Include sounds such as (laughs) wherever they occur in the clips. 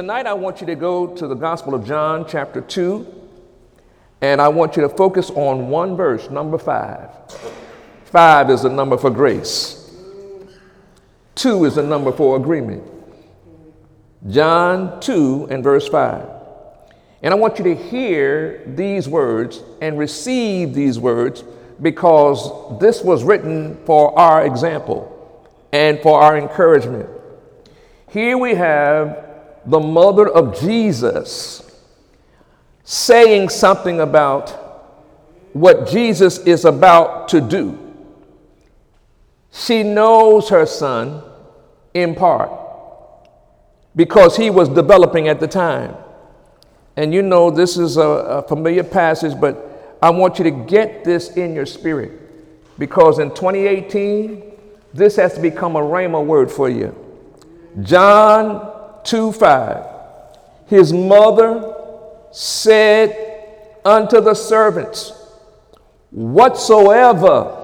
Tonight, I want you to go to the Gospel of John, chapter 2, and I want you to focus on one verse, number 5. 5 is the number for grace, 2 is the number for agreement. John 2 and verse 5. And I want you to hear these words and receive these words because this was written for our example and for our encouragement. Here we have the mother of Jesus, saying something about what Jesus is about to do. She knows her son in part because he was developing at the time. And you know, this is a, a, familiar passage, but I want you to get this in your spirit because in 2018, this has to become a rhema word for you. John 2 5. His mother said unto the servants, Whatsoever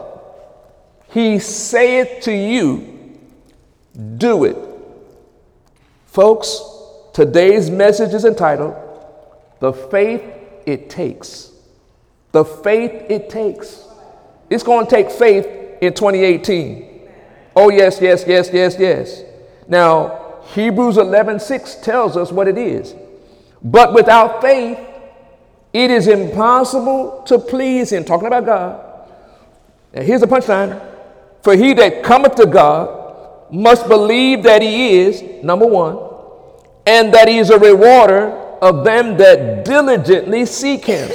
he saith to you, do it. Folks, today's message is entitled, The Faith It Takes. The Faith It Takes. It's going to take faith in 2018. Oh, yes, yes, yes, yes, yes. Now, Hebrews 11:6 tells us what it is. But without faith, it is impossible to please him. Talking about God. Now here's the punchline. For he that cometh to God must believe that he is, number one, and that he is a rewarder of them that diligently seek him.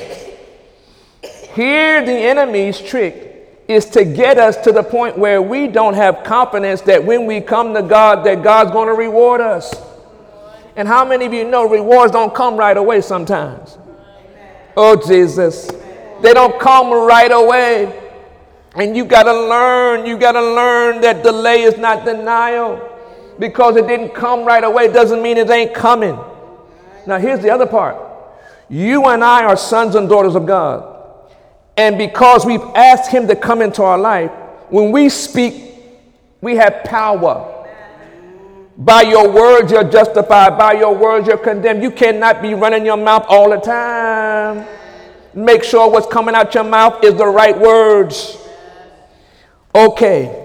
Here the enemy's trick is to get us to the point where we don't have confidence that when we come to God that God's going to reward us. And how many of you know rewards don't come right away sometimes? Oh Jesus. They don't come right away. And you got to learn, you got to learn that delay is not denial. Because it didn't come right away doesn't mean it ain't coming. Now here's the other part. You and I are sons and daughters of God. And because we've asked Him to come into our life, when we speak, we have power. By your words, you're justified. By your words, you're condemned. You cannot be running your mouth all the time. Make sure what's coming out your mouth is the right words. Okay.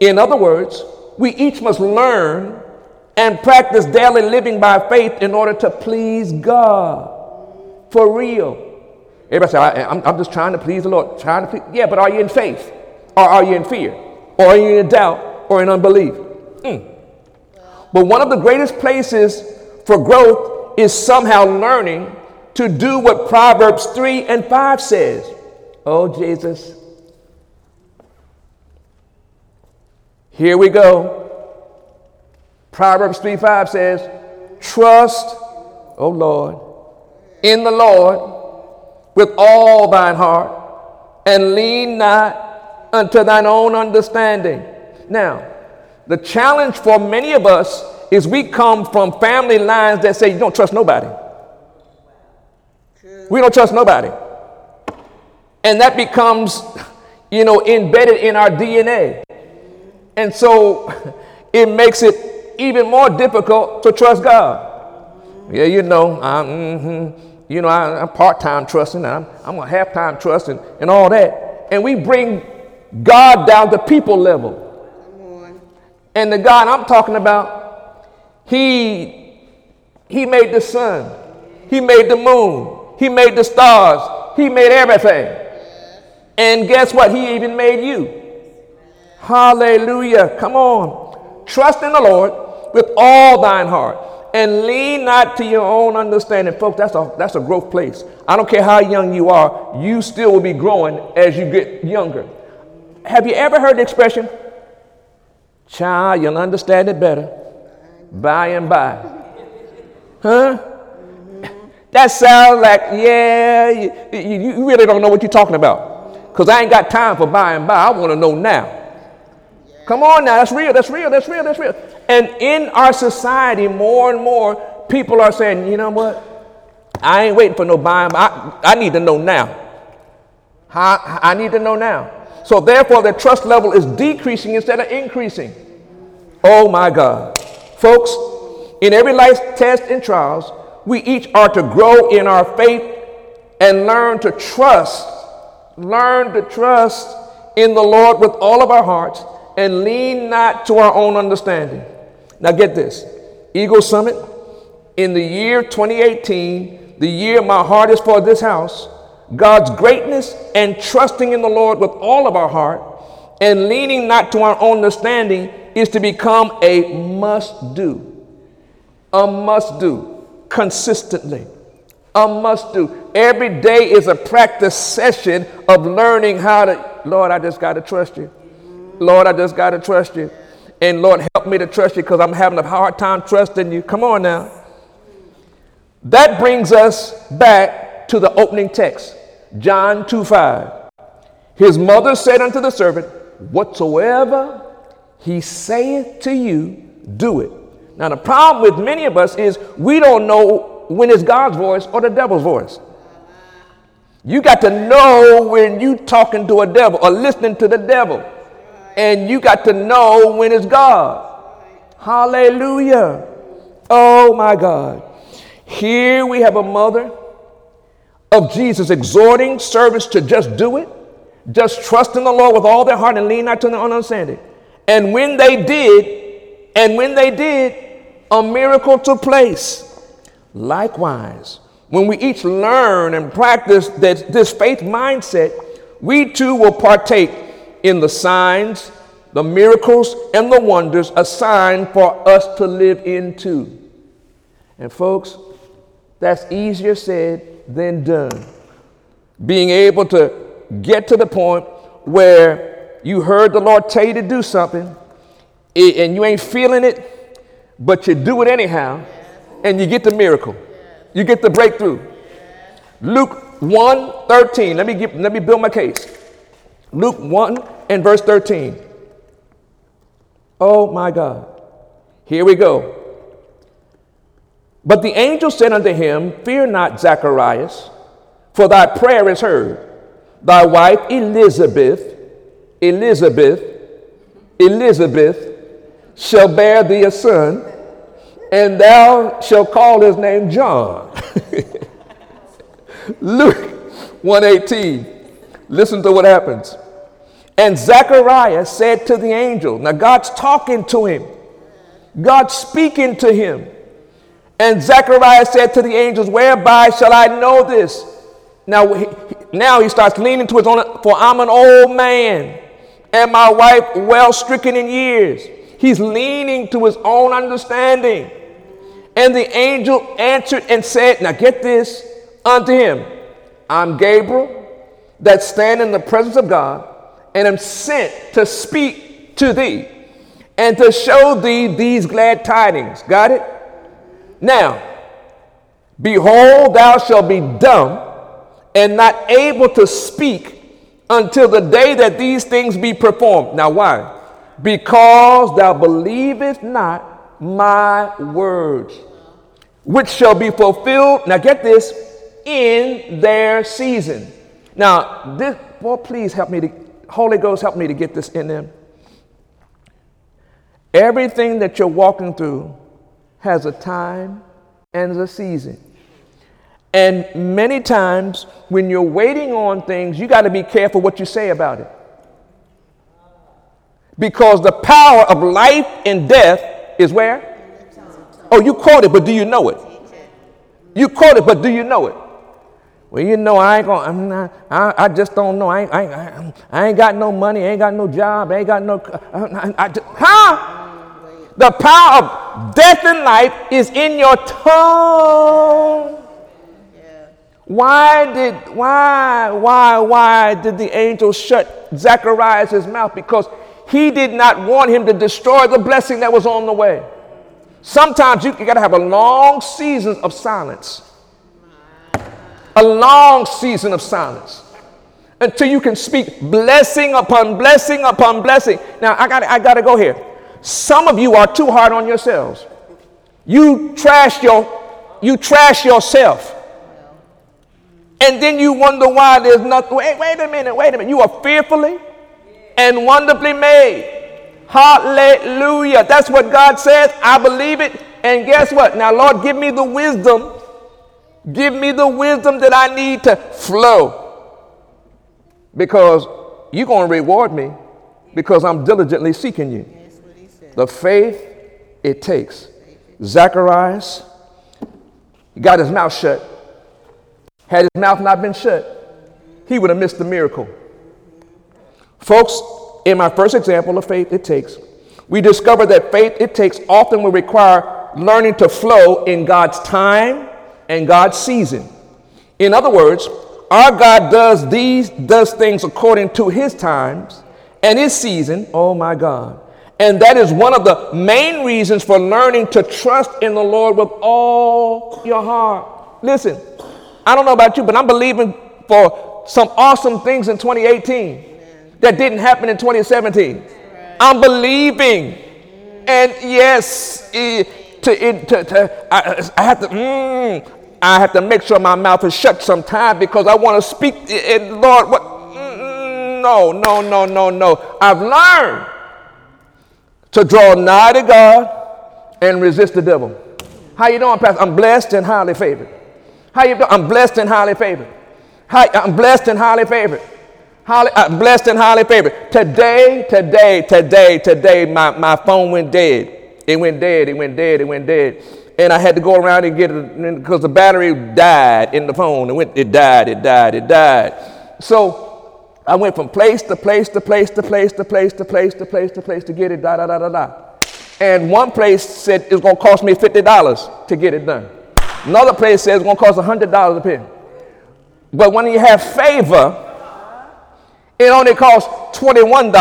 In other words, we each must learn and practice daily living by faith in order to please God. For real. Everybody say, I, am I'm just trying to please the Lord. Trying to please. Yeah, but are you in faith? Or are you in fear? Or are you in doubt or in unbelief? Mm. But one of the greatest places for growth is somehow learning to do what Proverbs 3 and 5 says. Oh, Jesus. Here we go. Proverbs 3 5 says, Trust, oh Lord, in the Lord with all thine heart, and lean not unto thine own understanding. Now, the challenge for many of us is we come from family lines that say you don't trust nobody. We don't trust nobody. And that becomes, you know, embedded in our DNA. And so (laughs) it makes it even more difficult to trust God. Yeah, you know, I'm, mm-hmm you know, I, am part-time trusting, I'm, I'm a half-time trusting, and all that. And we bring God down to people level. And the God I'm talking about, He He made the sun, He made the moon, He made the stars, He made everything. And guess what? He even made you. Hallelujah. Come on. Trust in the Lord with all thine heart and lean not to your own understanding. Folks, that's a, that's a growth place. I don't care how young you are, you still will be growing as you get younger. Have you ever heard the expression, child, you'll understand it better by and by? Huh? That sounds like, yeah, you, you, really don't know what you're talking about. Because I ain't got time for by and by. I want to know now. Come on now, that's real, that's real, that's real, that's real. And in our society, more and more people are saying, you know what? I ain't waiting for no by. I, I need to know now. I, I need to know now. So therefore, the trust level is decreasing instead of increasing. Oh my God. Folks, in every life test and trials, we each are to grow in our faith and learn to trust, learn to trust in the Lord with all of our hearts and lean not to our own understanding. Now, get this Eagle Summit, in the year 2018, the year my heart is for this house, God's greatness and trusting in the Lord with all of our heart and leaning not to our own understanding is to become a must do. A must do consistently. A must do. Every day is a practice session of learning how to, Lord, I just got to trust you. Lord, I just got to trust you. And Lord, help me to trust you because I'm having a hard time trusting you. Come on now. That brings us back to the opening text, John 2 5. His mother said unto the servant, Whatsoever he saith to you, do it. Now, the problem with many of us is we don't know when it's God's voice or the devil's voice. You got to know when you're talking to a devil or listening to the devil. And you got to know when it's God. Hallelujah. Oh my God. Here we have a mother of Jesus exhorting servants to just do it, just trust in the Lord with all their heart and lean not to their own understanding. And when they did, and when they did, a miracle took place. Likewise, when we each learn and practice that, this faith mindset, we too will partake in the signs, the miracles, and the wonders assigned for us to live into. And folks, that's easier said than done. Being able to get to the point where you heard the Lord tell you to do something and you ain't feeling it, but you do it anyhow, and you get the miracle. You get the breakthrough. Luke 1 13. Let me, give, let me build my case. Luke 1 and verse 13. Oh my God. Here we go. But the angel said unto him, Fear not, Zacharias, for thy prayer is heard. Thy wife Elizabeth, Elizabeth, Elizabeth shall bear thee a son, and thou shalt call his name John. (laughs) Luke 118. Listen to what happens. And Zechariah said to the angel, now God's talking to him, God's speaking to him. And Zechariah said to the angels, Whereby shall I know this? Now, he, now he starts leaning to his own, for I'm an old man, and my wife well stricken in years. He's leaning to his own understanding. And the angel answered and said, Now get this unto him I'm Gabriel that stand in the presence of God and am sent to speak to thee and to show thee these glad tidings. Got it? Now, behold, thou shalt be dumb and not able to speak until the day that these things be performed. Now, why? Because thou believest not my words, which shall be fulfilled. Now, get this in their season. Now, this, boy, please help me to, Holy Ghost, help me to get this in them. Everything that you're walking through has a time and a season. And many times when you're waiting on things, you got to be careful what you say about it. Because the power of life and death is where? Oh, you quote it, but do you know it? You quote it, but do you know it? Well, you know, I ain't gonna, I'm not, I, I just don't know. I, I, I, ain't got no money, I ain't got no job, I ain't got no, I, I, just, huh? The power of death and life is in your tongue. Why did, why, why, why did the angel shut Zacharias' mouth? Because he did not want him to destroy the blessing that was on the way. Sometimes you, you got to have a long season of silence a long season of silence until you can speak blessing upon blessing upon blessing. Now, I got I got to go here. Some of you are too hard on yourselves. You trash your you trash yourself. And then you wonder why there's nothing. Wait, wait a minute, wait a minute. You are fearfully and wonderfully made. Hallelujah. That's what God says. I believe it. And guess what? Now, Lord, give me the wisdom. Give me the wisdom that I need to flow. Because you're going to reward me because I'm diligently seeking you. The faith it takes. Zacharias got his mouth shut. Had his mouth not been shut, he would have missed the miracle. Folks, in my first example of faith it takes, we discover that faith it takes often will require learning to flow in God's time and God's season. In other words, our God does these does things according to his times and his season. Oh my God. And that is one of the main reasons for learning to trust in the Lord with all your heart. Listen, I don't know about you, but I'm believing for some awesome things in 2018 that didn't happen in 2017. I'm believing. And yes, to, it, to, to I, I, have to, mm, I have to make sure my mouth is shut sometime because I want to speak. And Lord, what? Mm, no, no, no, no, no. I've learned to draw nigh to God and resist the devil. How you doing, Pastor? I'm blessed and highly favored. How you doing? I'm blessed and highly favored. Hi, I'm blessed and highly favored. Highly, I'm blessed and highly favored. Today, today, today, today, my, my phone went dead. It went dead, it went dead, it went dead. And I had to go around and get it because the battery died in the phone. It, went, it died, it died, it died. So I went from place to place to place to place to place to place to place to place to get it, da da da da da. And one place said it's to cost me $50 to get it done. Another place says it's to cost $100 a pen. But when you have favor, it only costs $21.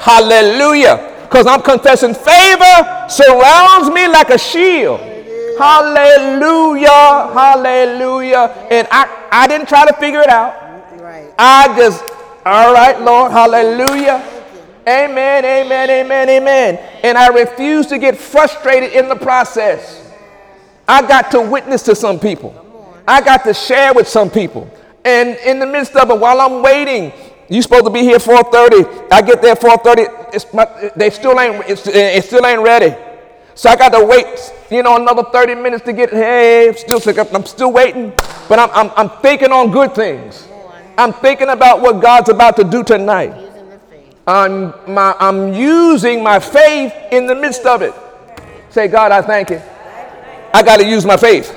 Hallelujah. Because I'm confessing favor surrounds me like a shield. Hallelujah. Hallelujah. And I, I didn't try to figure it out. I just, all right, Lord. Hallelujah. Amen, amen, amen, amen. And I refuse to get frustrated in the process. I got to witness to some people. I got to share with some people. And in the midst of it, while I'm waiting, you supposed to be here 4:30. I get there 4:30. It's my, they still ain't. it still ain't ready. So I got to wait. You know, another 30 minutes to get. Hey, I'm still I'm still waiting, but I'm, I'm, I'm thinking on good things. I'm thinking about what God's about to do tonight. I'm, my, I'm using my faith in the midst of it. Say, God, I thank you. I got to use my faith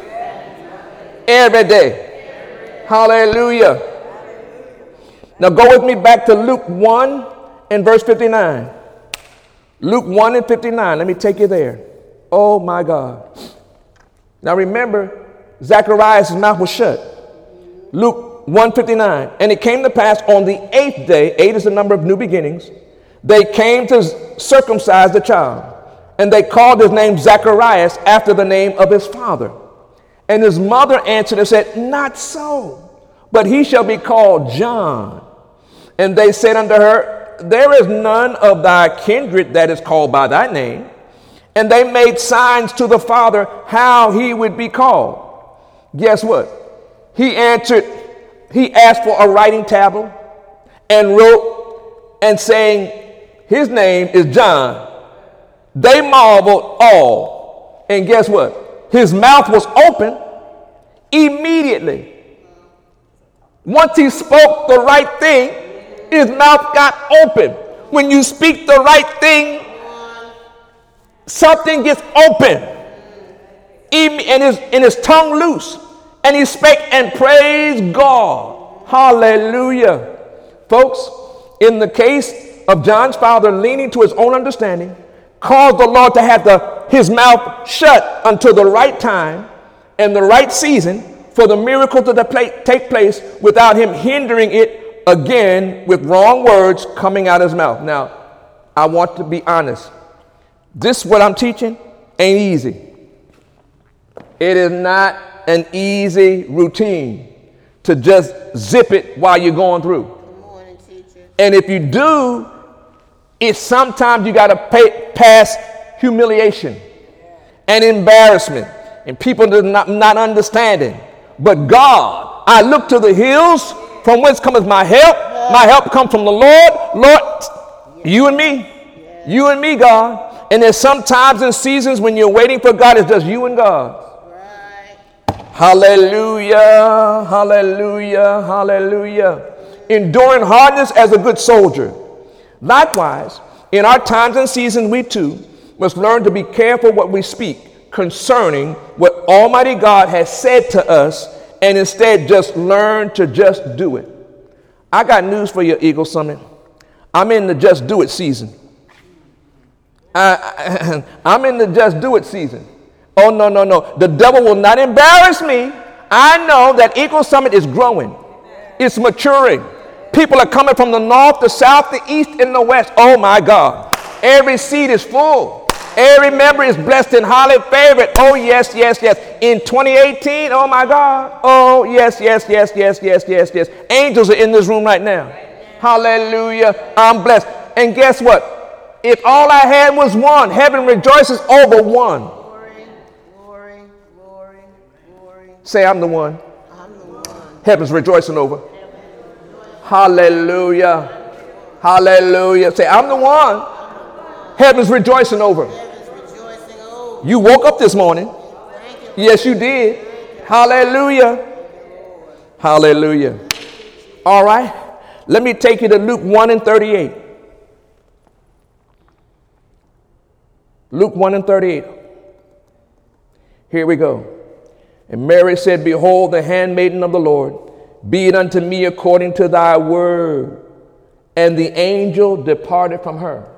every day. Hallelujah. Now go with me back to Luke 1 and verse 59. Luke 1 and 59. Let me take you there. Oh my God. Now remember, Zacharias' mouth was shut. Luke 159. And it came to pass on the eighth day, eight is the number of new beginnings, they came to circumcise the child. And they called his name Zacharias after the name of his father. And his mother answered and said, Not so, but he shall be called John. And they said unto her, There is none of thy kindred that is called by thy name. And they made signs to the father how he would be called. Guess what? He answered, he asked for a writing tablet and wrote and saying, His name is John. They marveled all. And guess what? His mouth was open immediately. Once he spoke the right thing, his mouth got open. When you speak the right thing, something gets open. And his, and his tongue loose. And he spake and praised God. Hallelujah. Folks, in the case of John's father leaning to his own understanding, caused the Lord to have the, his mouth shut until the right time and the right season for the miracle to take place without him hindering it again with wrong words coming out of his mouth. Now, I want to be honest. This, what I'm teaching, ain't easy. It is not an easy routine to just zip it while you're going through. Morning, and if you do, it's sometimes you got to pay, pass humiliation and embarrassment and people not, not understanding. But God, I look to the hills from whence cometh my help. My help comes from the Lord. Lord, you and me. You and me, God. And there's some times and seasons when you're waiting for God, it's just you and God. Hallelujah, hallelujah, hallelujah. Enduring hardness as a good soldier. Likewise, in our times and seasons, we too must learn to be careful what we speak concerning what Almighty God has said to us and instead just learn to just do it. I got news for you, Eagle Summit. I'm in the just do it season. I, am (clears throat) in the just do it season. Oh, no, no, no. The devil will not embarrass me. I know that Eagle Summit is growing, it's maturing. People are coming from the north, the south, the east, and the west. Oh, my God. Every seat is full. Every member is blessed and highly favored. Oh, yes, yes, yes. In 2018, oh my God. Oh, yes, yes, yes, yes, yes, yes, yes. Angels are in this room right now. Hallelujah. I'm blessed. And guess what? If all I had was one, heaven rejoices over one. Glory, glory, glory, glory. Say, I'm the one. I'm the one. Heaven's rejoicing over. Hallelujah. Hallelujah. Say, I'm the one. Heaven's rejoicing over. You woke up this morning. Yes, you did. Hallelujah. Hallelujah. All right. Let me take you to Luke 1 and 38. Luke 1 and 38. Here we go. And Mary said, Behold, the handmaiden of the Lord, be it unto me according to thy word. And the angel departed from her.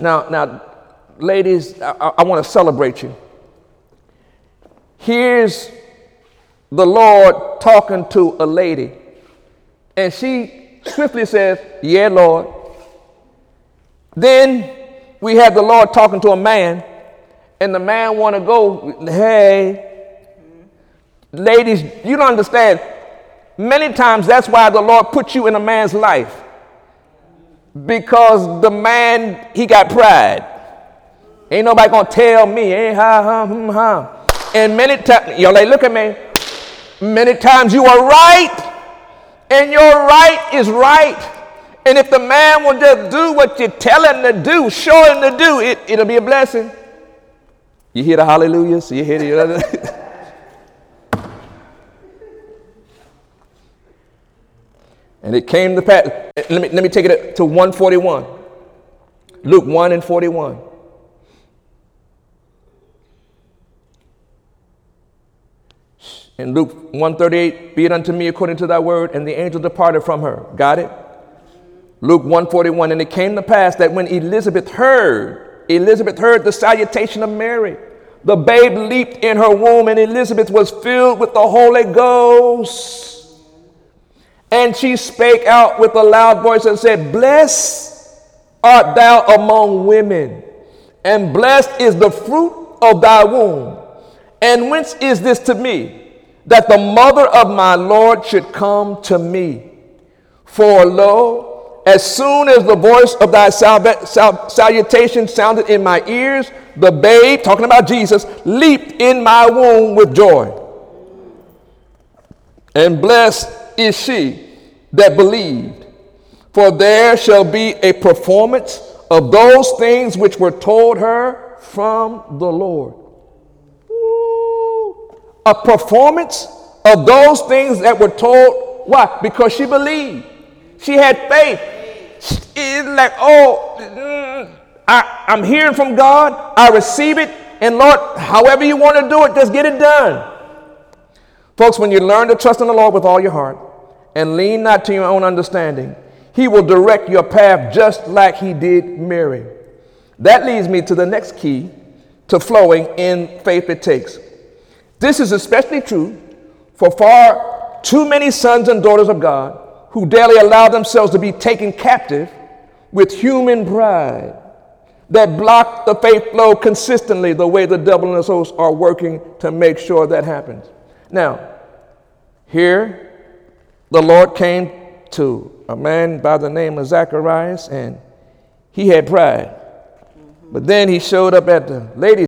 Now, now, ladies, I, I want to celebrate you. Here's the Lord talking to a lady, and she swiftly says, Yeah, Lord. Then we have the Lord talking to a man, and the man want to go, Hey, ladies, you don't understand. Many times that's why the Lord put you in a man's life because the man he got pride. Ain't nobody gonna tell me, eh, ha, ha, hmm, ha. And many times, y'all like, look at me. Many times you are right, and your right is right. And if the man will just do what you tell him to do, show him to do, it, it'll be a blessing. You hear the hallelujahs? You hear the (laughs) And it came to pass. Let me, let me take it to 141. Luke 1 and 41. In Luke 138, be it unto me according to thy word, and the angel departed from her. Got it? Luke 141, and it came to pass that when Elizabeth heard, Elizabeth heard the salutation of Mary, the babe leaped in her womb, and Elizabeth was filled with the Holy Ghost. And she spake out with a loud voice and said, Blessed art thou among women, and blessed is the fruit of thy womb. And whence is this to me, that the mother of my Lord should come to me? For lo, as soon as the voice of thy sal- sal- salutation sounded in my ears, the babe, talking about Jesus, leaped in my womb with joy. And blessed is she that believed. For there shall be a performance of those things which were told her from the Lord. Ooh. A performance of those things that were told. Why? Because she believed. She had faith. It's like, oh, mm, I, I'm hearing from God. I receive it. And Lord, however you want to do it, just get it done. Folks, when you learn to trust in the Lord with all your heart and lean not to your own understanding, he will direct your path just like he did Mary. That leads me to the next key to flowing in faith it takes. This is especially true for far too many sons and daughters of God who daily allow themselves to be taken captive with human pride that block the faith flow consistently the way the devil and his hosts are working to make sure that happens. Now, here the Lord came to a man by the name of Zacharias, and he had pride. Mm-hmm. But then he showed up at the lady,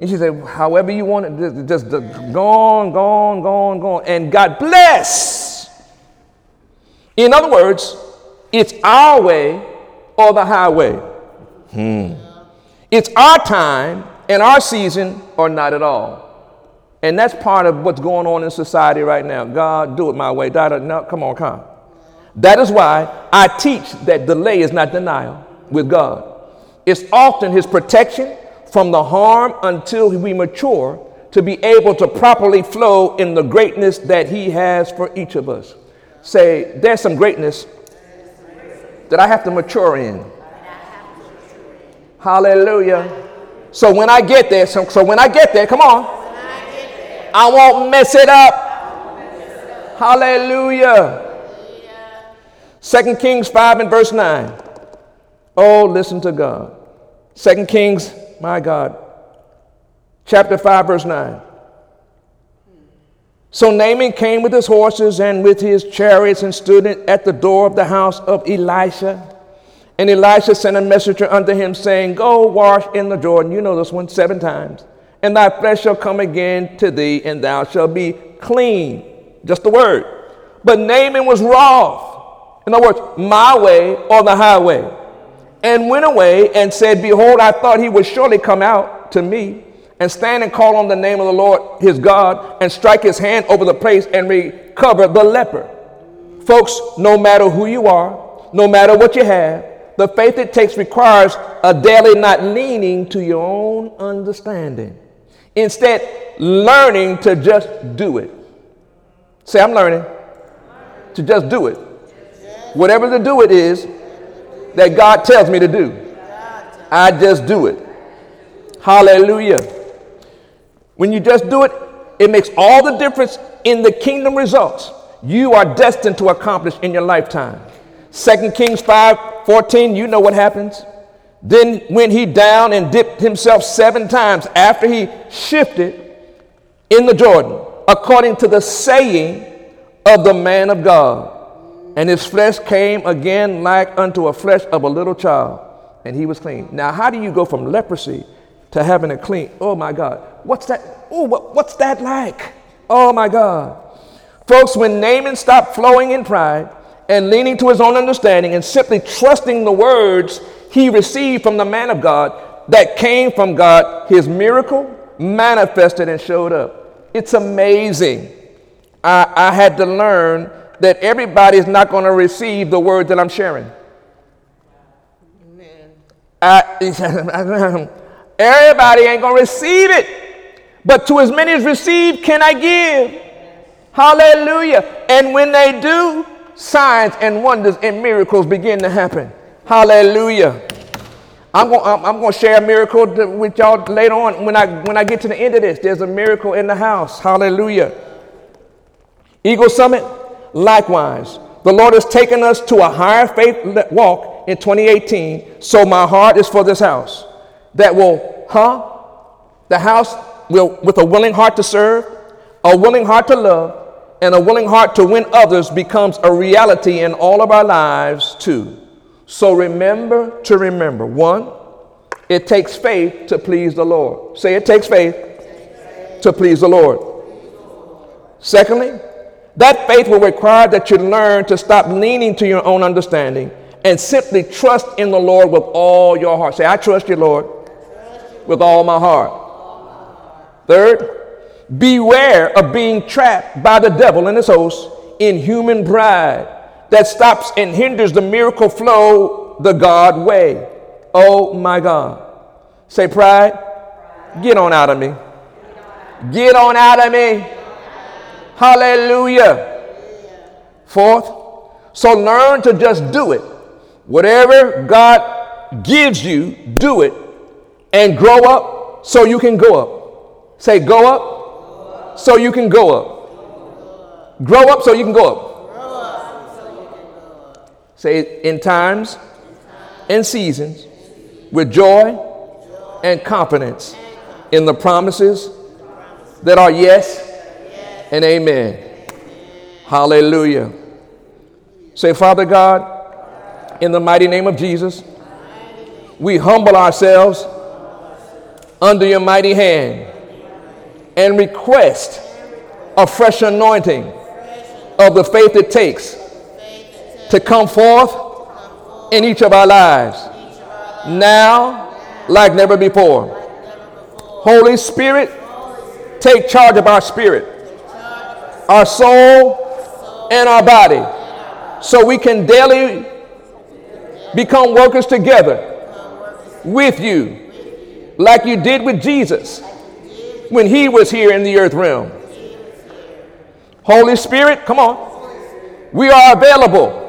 and she said, However you want it, just, just go on, go on, go on, go on. And God bless. In other words, it's our way or the highway. Hmm. It's our time and our season or not at all. And that's part of what's going on in society right now. God, do it my way. Da No, come on, come. That is why I teach that delay is not denial with God. It's often His protection from the harm until we mature to be able to properly flow in the greatness that He has for each of us. Say, there's some greatness that I have to mature in. Hallelujah. So when I get there, so, so when I get there, come on, I won't mess it up. Hallelujah. Second Kings 5 and verse 9. Oh, listen to God. Second Kings, my God, chapter 5, verse 9. So Naaman came with his horses and with his chariots and stood at the door of the house of Elisha. And Elisha sent a messenger unto him, saying, Go wash in the Jordan. You know this one seven times. And thy flesh shall come again to thee, and thou shalt be clean. Just the word. But Naaman was wroth. In other words, my way or the highway. And went away and said, Behold, I thought he would surely come out to me and stand and call on the name of the Lord his God and strike his hand over the place and recover the leper. Folks, no matter who you are, no matter what you have, the faith it takes requires a daily not leaning to your own understanding. Instead, learning to just do it. Say, I'm learning to just do it. Whatever the do it is that God tells me to do, I just do it. Hallelujah. When you just do it, it makes all the difference in the kingdom results you are destined to accomplish in your lifetime. 2 Kings 5 14, you know what happens. Then went he down and dipped himself seven times after he shifted in the Jordan, according to the saying of the man of God. And his flesh came again like unto a flesh of a little child, and he was clean. Now, how do you go from leprosy to having a clean? Oh my God. What's that? Oh, what, what's that like? Oh my God. Folks, when Naaman stopped flowing in pride, and leaning to his own understanding and simply trusting the words he received from the man of God that came from God, his miracle manifested and showed up. It's amazing. I, I had to learn that everybody is not going to receive the word that I'm sharing. I, (laughs) everybody ain't going to receive it. But to as many as receive, can I give? Hallelujah. And when they do, signs and wonders and miracles begin to happen. Hallelujah. I'm going, I'm, I'm to share a miracle with y'all later on when I, when I get to the end of this. There's a miracle in the house. Hallelujah. Eagle Summit, likewise. The Lord has taken us to a higher faith walk in 2018. So my heart is for this house that will, huh? The house will, with a willing heart to serve, a willing heart to love, and a willing heart to win others becomes a reality in all of our lives too. So remember to remember one, it takes faith to please the Lord. Say it takes faith, to please the Lord. Secondly, that faith will require that you learn to stop leaning to your own understanding and simply trust in the Lord with all your heart. Say, I trust you, Lord, with all my heart. Third, Beware of being trapped by the devil and his hosts in human pride that stops and hinders the miracle flow the God way. Oh my God. Say, pride, get on out of me. Get on out of me. Hallelujah. Fourth, so learn to just do it. Whatever God gives you, do it and grow up so you can go up. Say, go up so you can go up. Grow up so you can go up. Say in times and seasons with joy and confidence in the promises that are yes and amen. Hallelujah. Say, Father God, in the mighty name of Jesus, we humble ourselves under your mighty hand and request a fresh anointing of the faith it takes to come forth in each of our lives now like never before. Holy Spirit, take charge of our spirit, our soul, and our body so we can daily become workers together with you, like you did with Jesus when he was here in the earth realm. Holy Spirit, come on. We are available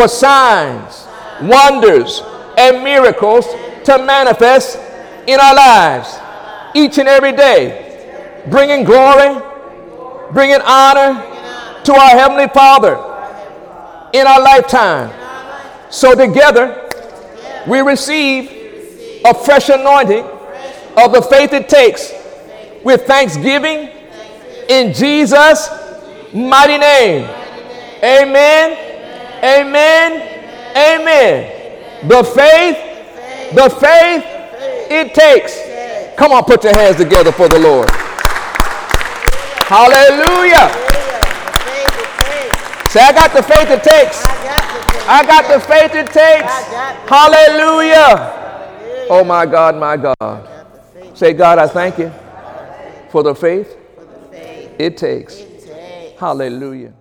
for signs, wonders, and miracles to manifest in our lives each and every day, bringing glory, bringing honor to our Heavenly Father in our lifetime. So, together, we receive a fresh anointing of the faith it takes with thanksgiving in Jesus' mighty name. Amen. Amen. Amen. The faith, the faith it takes. Come on, put your hands together for the Lord. Hallelujah. Say, I got the faith it takes. I got the faith it takes. Hallelujah. Oh, my God, my God. Say, God, I thank you for the faith it takes. Hallelujah.